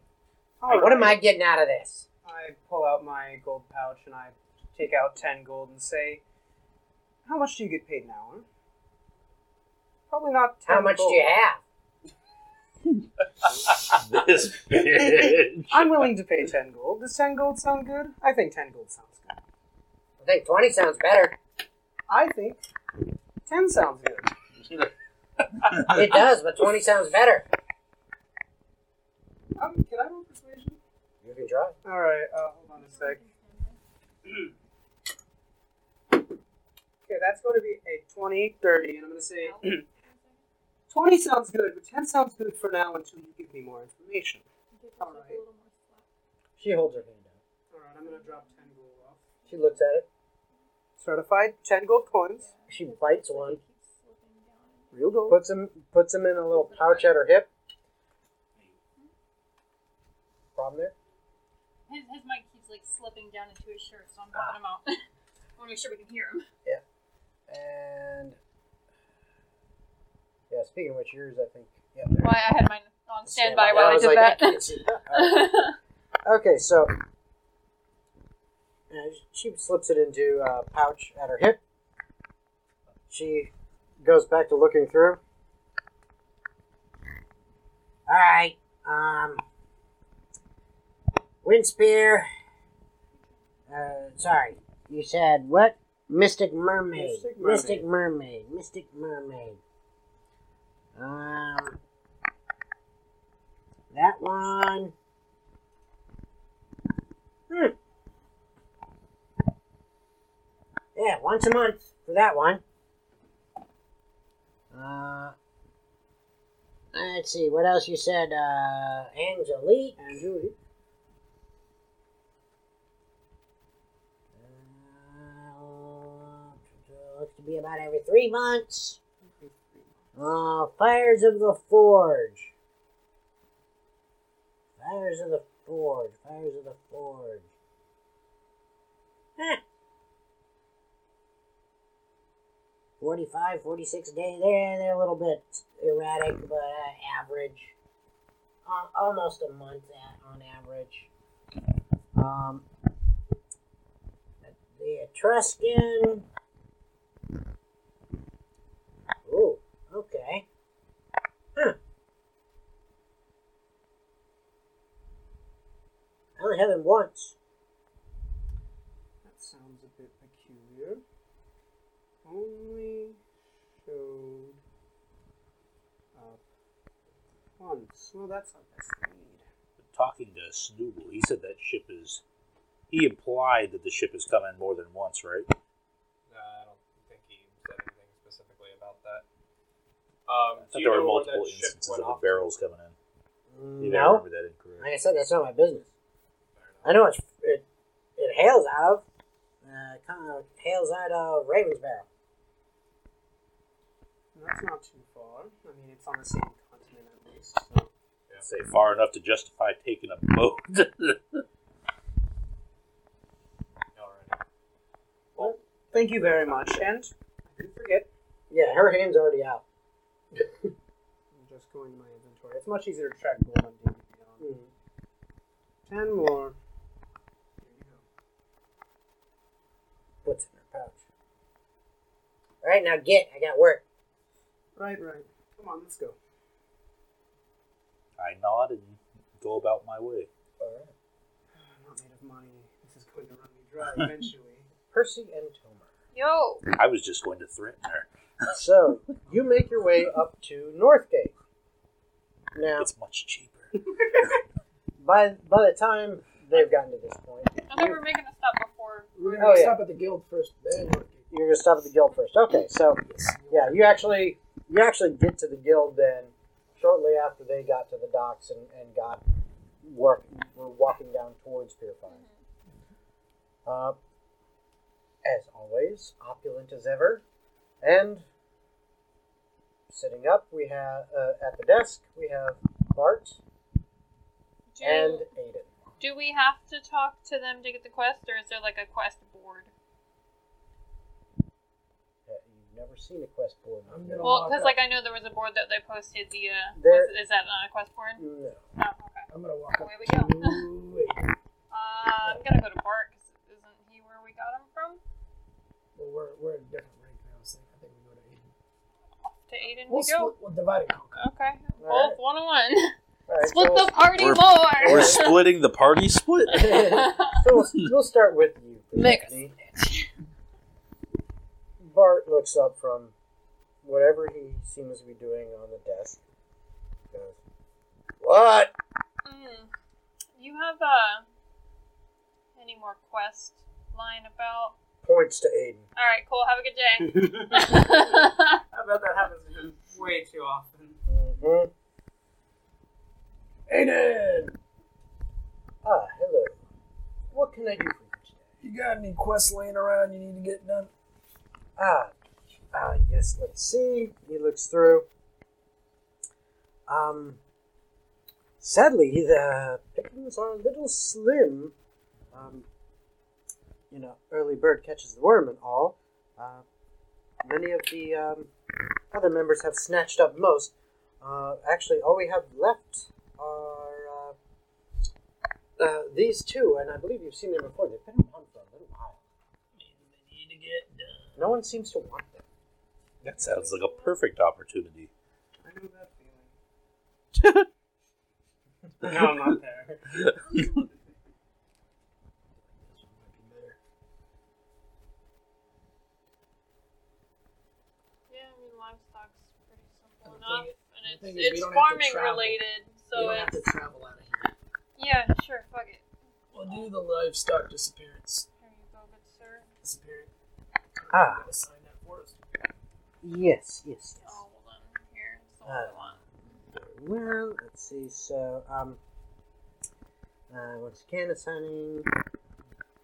All What am I getting out of this? I pull out my gold pouch and I take out ten gold and say, "How much do you get paid an hour?" Probably not. 10 How much gold. do you have? this bitch. I'm willing to pay ten gold. Does ten gold sound good? I think ten gold sounds good. I think 20 sounds better. I think ten sounds good. It does, but 20 sounds better. Um, can I roll persuasion? You can try. All right. Uh, hold on a sec. okay, that's going to be a 20, 30, and I'm going to say 20 sounds good, but 10 sounds good for now until you give me more information. All right. She holds her hand out. All right, I'm going to drop 10 gold off. She looks at it. Certified 10 gold coins. She bites one, Real gold. puts them, puts them in a little pouch at her hip. Problem there? His, his mic keeps like slipping down into his shirt, so I'm ah. popping him out. I want to make sure we can hear him. And yeah, speaking of which, yours I think. Yeah. Why I had mine on standby I while I was did like, I that. can't see that. Okay, so uh, she slips it into a pouch at her hip. She goes back to looking through. All right, um, wind spear. Uh, sorry, you said what? Mystic mermaid. Mystic mermaid. Mystic mermaid. Mystic mermaid. Um, that one. Hmm. Yeah, once a month for that one. Uh, let's see, what else you said? Uh, Angelique. Angelique. Uh, looks to be about every three months. Uh, Fires of the Forge. Fires of the Forge. Fires of the Forge. Huh. 45, 46 days. They're, they're a little bit erratic, but uh, average. Uh, almost a month at, on average. Um, the Etruscan. Oh, okay. Huh. I only have him once. That sounds a bit peculiar. Only showed up once. Well, that's our best lead. Talking to Snooble, he said that ship is. He implied that the ship has come in more than once, right? Nah, I don't think he said anything specifically about that. Um, I do thought you there were know where multiple that ship instances went of the off? barrels coming in. Maybe I No. remember that incorrect. Like I said, that's not my business. I know it's, it it hails out of uh, kind of hails out of Ravensbarrow. That's not too far. I mean, it's on the same continent at least. So. Say far enough to justify taking a boat. Alrighty. Well, thank you very much. And I didn't forget. Yeah, her hand's already out. I'm just going to my inventory. It's much easier to track gold on D&D Beyond. Hmm. Ten more. Here you go. What's in her pouch? All right, now get. I got work. Right, right. Come on, let's go. I nod and go about my way. All right. I'm not made of money. This is going to run me dry eventually. Percy and Tomer. Yo, I was just going to threaten her. So you make your way up to Northgate. Now, It's much cheaper. by by the time they've gotten to this point, I thought we were making a stop before. We're Oh, gonna yeah. stop at the guild first, then you're gonna stop at the guild first. Okay, so yeah, you actually you actually get to the guild then shortly after they got to the docks and, and got work were walking down towards Pier Five. Uh, as always, opulent as ever, and sitting up we have uh, at the desk we have Bart Do, and Aiden. do we have to talk to them to get the quest, or is there like a quest board? Uh, you've never seen a quest board. I'm gonna Well, because like I know there was a board that they posted. The uh, There- was, is that not a quest board? No. No. Okay. I'm gonna walk Away we go. Uh, I'm gonna go to Bart because isn't he where we got him from? Well, we're, we're in different rank now, so I think we go to Aiden. Off to Aiden We'll, we go. split, we'll divide and conquer. Okay, All both one on one. All right, Split so the party We're- more. We're splitting the party split? so we'll, we'll start with you. Make Bart looks up from whatever he seems to be doing on the desk. Goes, what? Mm. You have uh any more quest lying about? Points to Aiden. All right, cool. Have a good day. I bet that happens way too often. hmm Aiden! Ah, hello. What can I do for you today? You got any quests laying around you need to get done? Ah, ah, yes. Let's see. He looks through. Um, sadly, the pickings are a little slim. Um, you know, early bird catches the worm and all. Uh, many of the um, other members have snatched up most. Uh, actually, all we have left are uh, uh, these two, and I believe you've seen them before. They've been around for a little while. They need to get done. No one seems to want them. That sounds like a perfect opportunity. I know that feeling. no, I'm not there. This one might be better. yeah, I mean livestock's pretty simple The enough, thing- and the it's thing is, we it's don't have to farming travel. related, we so don't have to it's travel out of here. yeah, sure, fuck it. We'll do the livestock disappearance. Here you go, good sir. Disappearing. Ah. Sign that for us. Yes, yes, yes. Oh, hold on. Here, it's the Uh, I. Very well. Let's see. So, um, uh, once again, assigning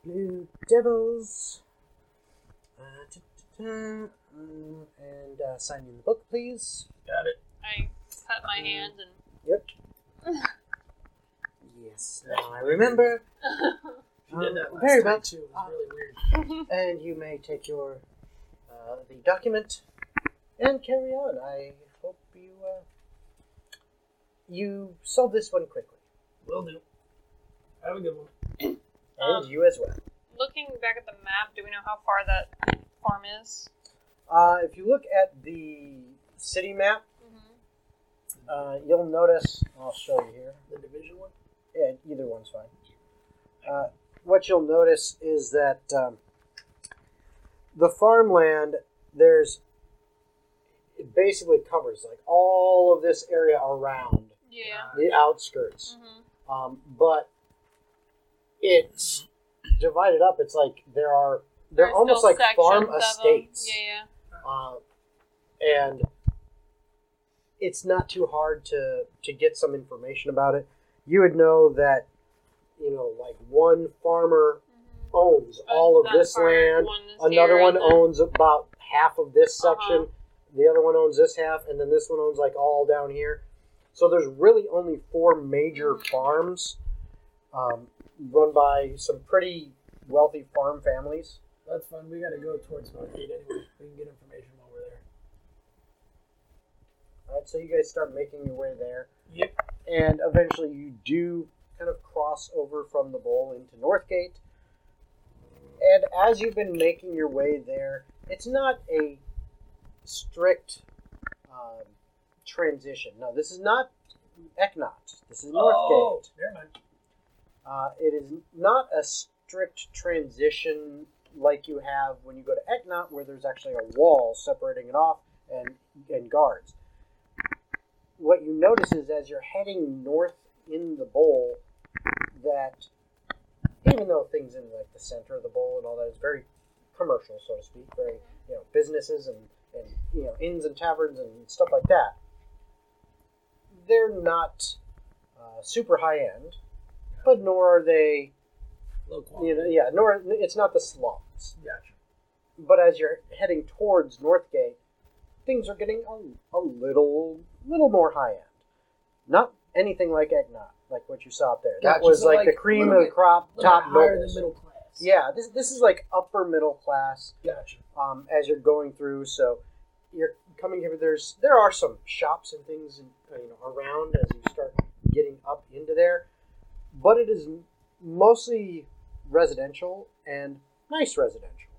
Blue Devils. Uh. Mm, and uh, sign in the book, please. Got it. I cut my hand and. Yep. Yes. Now I remember. She did that Um, last very time well. too. It was really weird. And you may take your uh, the document and carry on. I hope you uh, you solve this one quickly, Will do. Have a good one. and Um, you as well. Looking back at the map, do we know how far that farm is? Uh, if you look at the city map. Uh, you'll notice. I'll show you here. The division one. Yeah, either one's fine. Uh, what you'll notice is that um, the farmland there's it basically covers like all of this area around Yeah. the outskirts, Mm-hmm. um, but it's divided up. It's like there are they're almost like farm estates. Yeah, yeah. Uh, and it's not too hard to to get some information about it. You would know that you know, like one farmer Mm-hmm. owns all of this part, land. one Another one and then- owns about half of this Uh-huh. section. The other one owns this half, and then this one owns like all down here. So there's really only four major Mhm. farms, um, run by some pretty wealthy farm families. That's fun. We got to go towards Northgate anyway. We can get information while we're there. So you guys start making your way there. Yep. and eventually you do kind of cross over from the bowl into Northgate. And as you've been making your way there, it's not a strict um, transition. No, this is not Eknot. This is Northgate. Oh, never mind. Uh, it is not a strict transition like you have when you go to Eknot, where there's actually a wall separating it off and and guards. What you notice is as you're heading north in the bowl, that even though things in like the center of the bowl and all that is very commercial, so to speak, very you know businesses and and you know inns and taverns and stuff like that, they're not uh, super high end, but nor are they Low quality. you know, yeah, nor it's not the slums. Gotcha. But as you're heading towards Northgate, things are getting a, a little little more high end. Not anything like Egnot, like what you saw up there. That Gotcha, was so like, like the cream little of the bit- crop, little top higher than middle class. Yeah, this this is like upper middle class Gotcha. um, as you're going through. So you're coming here. There's there are some shops and things in, uh, you know around as you start getting up into there, but it is mostly residential and nice residential.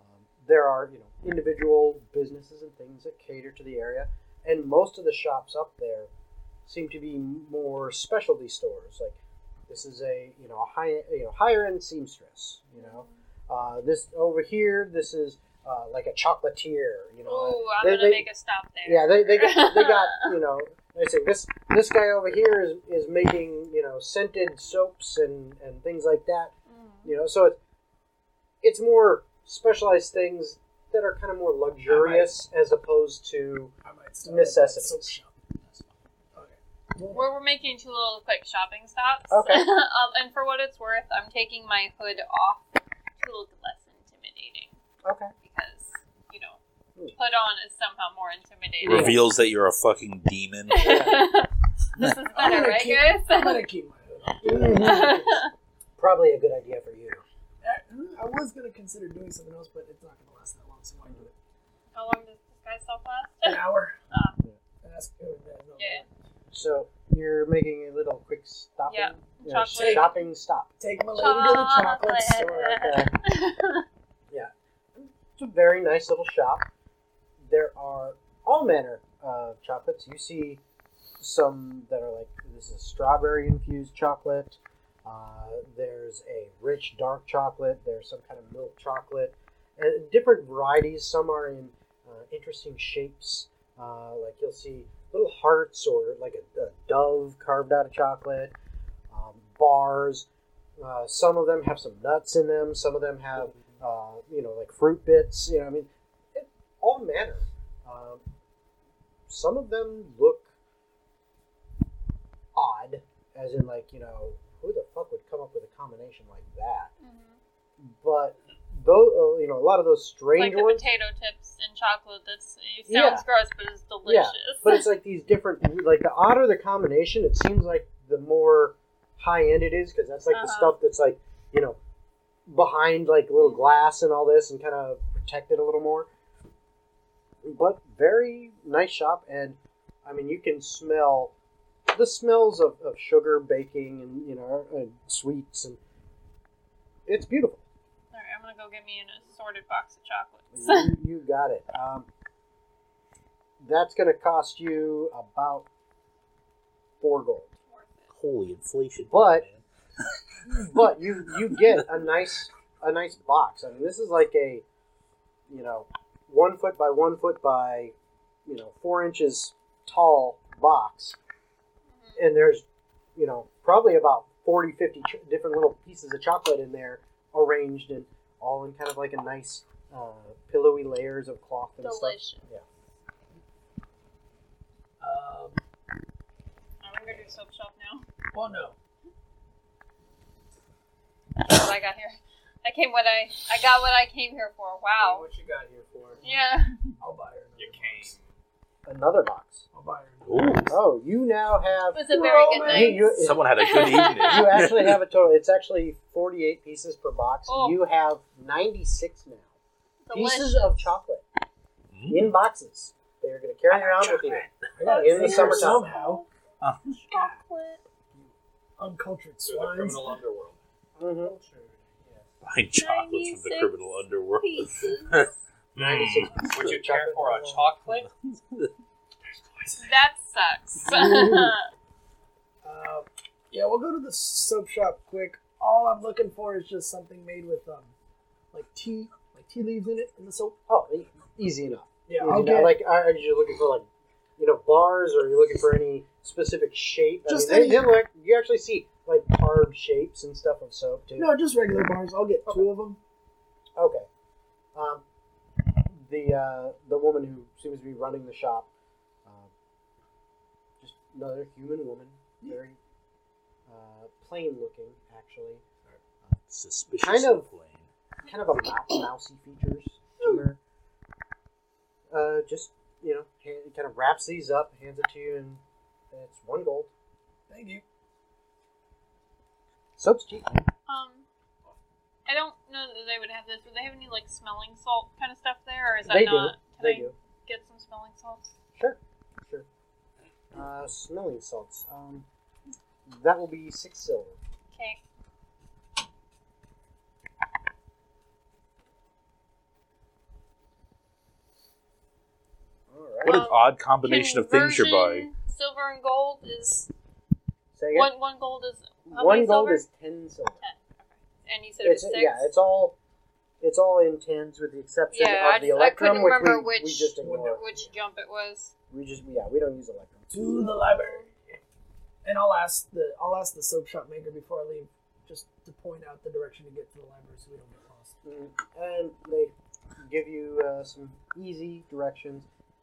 Um, there are you know individual businesses and things that cater to the area, and most of the shops up there seem to be more specialty stores. Like this is a you know a high you know higher end seamstress. You know. Uh, this over here, this is uh, like a chocolatier, you know. Oh, I'm They- gonna they- make a stop there. Yeah, they, they got they got you know. I say this this guy over here is, is making you know scented soaps and, and things like that. Mm. You know, so it's it's more specialized things that are kind of more luxurious as opposed to I might start Necessities. Soap shop. That's fine. Okay. We're, we're making two little quick shopping stops. Okay. um, and for what it's worth, I'm taking my hood off to look less intimidating okay. because, you know, Hmm. put on is somehow more intimidating. Reveals that you're a fucking demon. this is I'm better, gonna right, keep, I'm guys? gonna keep my hood on. Probably a good idea for you. I was gonna consider doing something else, but it's not gonna last that long, so why do it? How long does this guy still An hour. Ah. Ask, yeah, no, Yeah. So you're making a little quick stopping, Yeah, you know, chocolate. shopping stop. Take my lady to the chocolate store. Chocolate. It's a very nice little shop. There are all manner of chocolates. You see some that are like this is strawberry infused chocolate. Uh, there's a rich dark chocolate. There's some kind of milk chocolate. And different varieties. Some are in uh, interesting shapes. Uh, like you'll see little hearts or like a, a dove carved out of chocolate. Um, bars. Uh, some of them have some nuts in them. Some of them have uh, you know, like fruit bits. You know, I mean, it, all manner. Um, some of them look odd, as in like you know, who the fuck would come up with a combination like that? Mhm. But those, uh, you know, a lot of those strange like the ones. potato tips and chocolate. That's it sounds Yeah. gross, but it's delicious. But it's like these different, like the odder the combination, it seems like the more high end it is because that's like the Uh-huh. stuff that's like, you know, behind like little glass and all this and kind of protected a little more. But very nice shop, and I mean, you can smell the smells of, of sugar baking and you know and sweets and it's beautiful. All right, I'm gonna go get me an assorted box of chocolates. you, you got it. Um, that's going to cost you about four gold. Holy inflation! But- but you you get a nice a nice box. I mean, this is like a you know one foot by one foot by you know four inches tall box, and there's you know probably about 40, 50 ch- different little pieces of chocolate in there arranged and all in kind of like a nice uh, pillowy layers of cloth and Delicious. stuff. Yeah. Um, I'm gonna go do soap shop now. well, no. That's what I got here. I came what I I got what I came here for. Wow. What you got here for? Yeah. I'll buy her. You came. Another box. I'll buy her. Ooh, Oh, you now have It was a very good night. You- you- someone had a good evening. you actually have a total. It's actually forty-eight pieces per box. Oh. You have ninety-six now. Delicious. Pieces of chocolate Mm. in boxes. They're going to carry around with you. I got In the it summertime. somehow. chocolate. Uncultured To the swines. criminal underworld. Mm-hmm. Buying chocolates from the 96 criminal underworld. Pieces. Ninety-six Mm. Would you care for a chocolate? That sucks. Uh, yeah, we'll go to the soap shop quick. All I'm looking for is just something made with um, like tea, like tea leaves in it and the soap. Oh, easy enough. Yeah, Easy I'll enough. get Like, are are you looking for like, you know, bars, or are you looking for any specific shape? I Just mean, any- they look. You actually see like carved shapes and stuff of soap too. no, just regular bars. I'll get two of them. Okay. Um, the uh, the woman who seems to be running the shop, uh, just another human woman, very uh, plain looking, actually. Suspicious. Kind of- plain. Kind of a mou- mousy features to her. Uh, just you know, hand, kind of wraps these up, hands it to you, and it's one gold. Thank you. Soap's cheap. um, I don't know that they would have this. Would they have any like smelling salt kind of stuff there, or is that They do. not? Can They I do. get some smelling salts? Sure, sure. Uh, smelling salts. Um, that will be six silver. Okay. All right. What an Um, odd combination of things you're buying. Conversion, Silver and gold is Say again. one. One gold is how One gold silver? is ten silver. And you said it was It's, six. yeah, it's all it's all in tens with the exception Yeah, I of the just- electrum, couldn't which remember we, which- we just ignore. which jump it was. We just yeah, we don't use electrum. To the library. And I'll ask the I'll ask the soap shop maker before I leave, just to point out the direction to get to the library so we don't get lost. Mm, And they give you uh, some easy directions.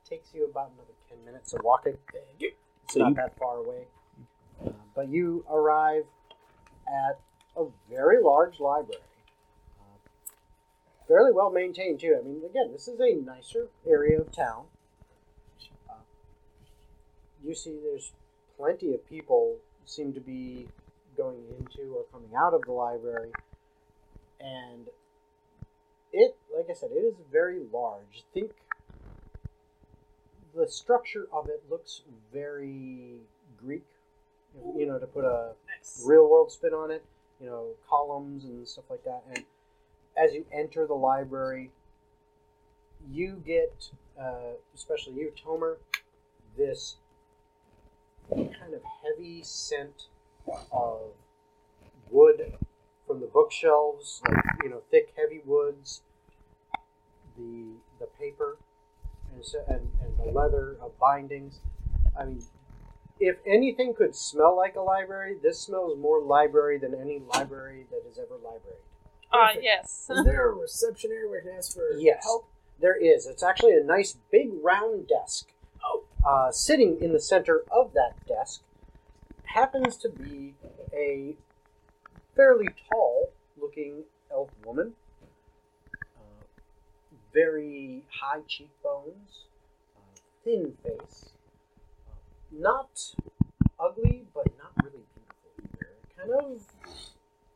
Takes you about another ten minutes of walking. Thank you. It's So not you- that far away. Uh, but you arrive at a very large library. Uh, fairly well maintained, too. I mean, again, this is a nicer area of town. Uh, you see there's plenty of people seem to be going into or coming out of the library. And it, like I said, it is very large. Think the structure of it looks very Greek. You know, to put a Nice. real world spin on it. You know, columns and stuff like that. And as you enter the library, you get, uh, especially you, Tomer, this kind of heavy scent of wood from the bookshelves, like you know, thick, heavy woods. The the paper and so, and, and the leather of bindings. I mean, if anything could smell like a library, this smells more library than any library that has ever library. Ah, Perfect. yes. Is there a reception area where I can ask for Yes. help? There is. It's actually a nice big round desk. Oh. Uh, sitting in the center of that desk happens to be a fairly tall looking elf woman. very high cheekbones, uh, thin face, uh, not ugly, but not really beautiful either. Kind of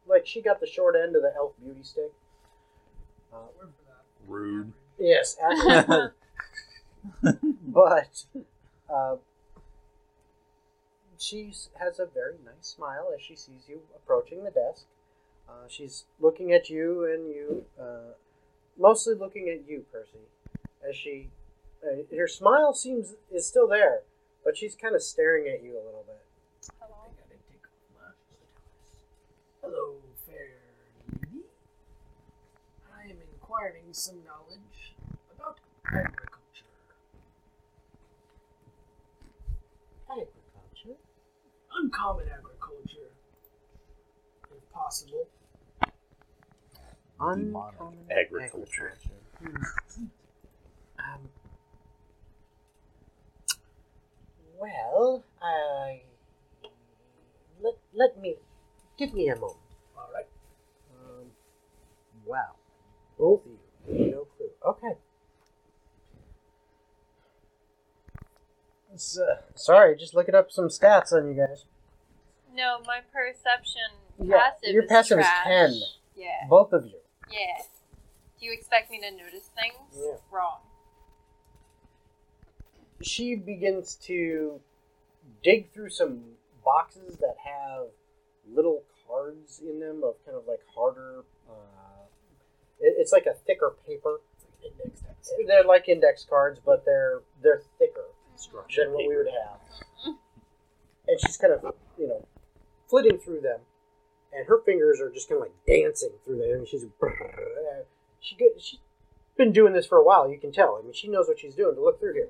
like she got the short end of the elf beauty stick. Uh, Rude. yes, but uh, she has a very nice smile as she sees you approaching the desk. Uh, she's looking at you and you, uh, mostly looking at you, Percy. As she, uh, her smile seems is still there, but she's kind of staring at you a little bit. Hello. I gotta take off my Hello, fair lady. I am inquiring some knowledge about agriculture. Agriculture. Uncommon agriculture, if possible. Uncommon Agriculture. Hmm. Um, well, I let let me give me a moment. All right. Um, wow, both of you, no clue. Okay. It's, uh, sorry, just looking up some stats on you guys. No, my perception Yeah, passive your is passive is 10. Yeah. Both of you. Yeah. Do you expect me to notice things? Yeah. Wrong. She begins to dig through some boxes that have little cards in them of kind of like harder. Uh, it- it's like a thicker paper. Index. They're like index cards, but they're they're thicker than what we would have. And she's kind of you know flitting through them, and her fingers are just kind of like dancing through them. And she's she get, she's been doing this for a while. You can tell. I mean, she knows what she's doing to look through here.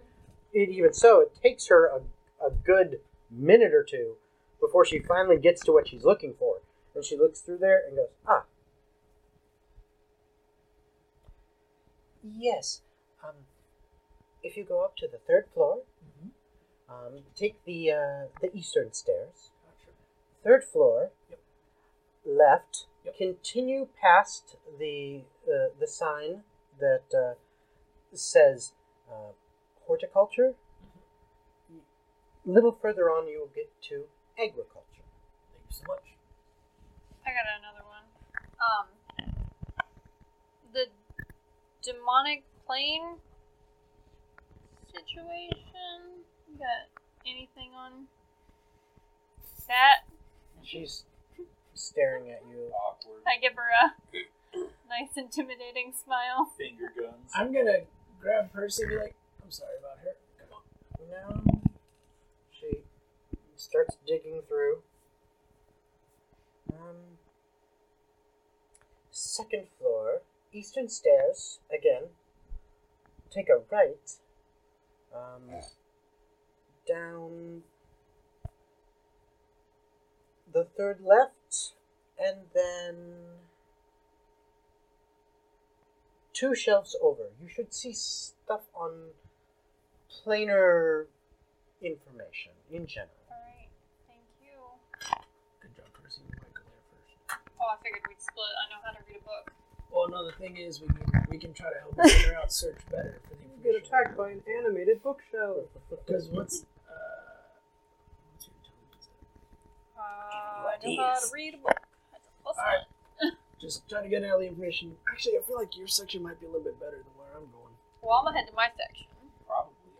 It, even so, it takes her a, a good minute or two before she finally gets to what she's looking for. And she looks through there and goes, ah. Yes. Um, if you go up to the third floor, um, take the uh, the eastern stairs. Third floor, Yep. left. Yep. Continue past the uh, the sign that uh, says horticulture. Little further on, you will get to agriculture. Thank you so much. I got another one. Um, the demonic plane situation. You got anything on that? She's staring at you. Awkward. I give her a nice, intimidating smile. Finger guns. I'm gonna grab Percy and be like, Sorry about her. Come on. No. She starts digging through. Um, second floor, eastern stairs again. Take a right. Um, down the third left, and then two shelves over. You should see stuff on planar information in general. Alright, thank you. Good job, Percy. You might go there first. Oh, I figured we'd split. I know how to read a book. Well, another thing is we can we can try to help you figure out search better for the Get attacked by an animated bookshelf. Because what's uh, what's your intelligence? Uh, I know Give how to read a book. That's a plus Alright. Just trying to get all the information. Actually, I feel like your section might be a little bit better than where I'm going. Well, I'm gonna head to my section.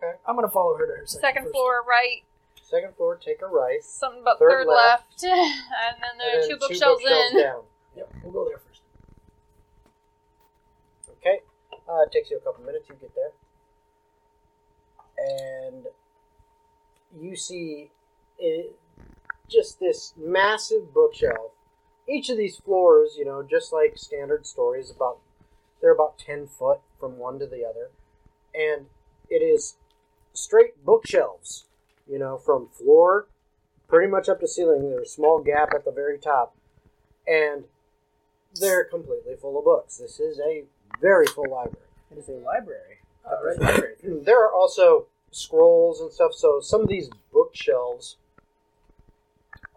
Probably. I'm gonna follow her to her. Second first. floor, right. Second floor, take a right. Something about Third third, left. left. and then there are two bookshelves in. down. Yep, we'll go there first. Okay. Uh, it takes you a couple minutes. You get there. And you see it, just this massive bookshelf. Each of these floors, you know, just like standard stories, about they're about ten foot from one to the other, and it is straight bookshelves. You know, from floor pretty much up to ceiling. There's a small gap at the very top, and they're completely full of books. This is a very full library. It is a library. Uh, right library. There are also scrolls and stuff. So some of these bookshelves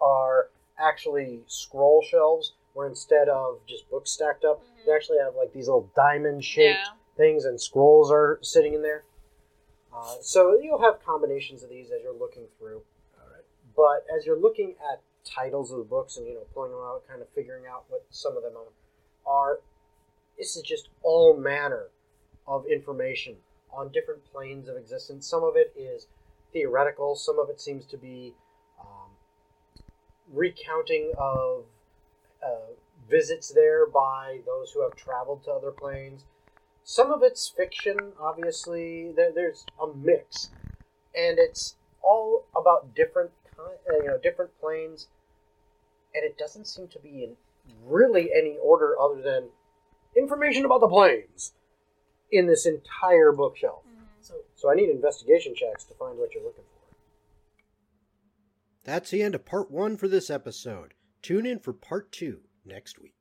are actually scroll shelves, where instead of just books stacked up, they Mhm. actually have like these little diamond shaped Yeah. things, and scrolls are sitting in there. Uh, so you'll have combinations of these as you're looking through. All right. But as you're looking at titles of the books and you know pulling them out, kind of figuring out what some of them are, are this is just all manner of information on different planes of existence. Some of it is theoretical. Some of it seems to be um, recounting of uh, visits there by those who have traveled to other planes. Some of it's fiction, obviously. There, there's a mix, and it's all about different, uh, you know, different planes, and it doesn't seem to be in really any order other than information about the planes in this entire bookshelf. So So I need investigation checks to find what you're looking for. That's the end of part one for this episode. Tune in for part two next week.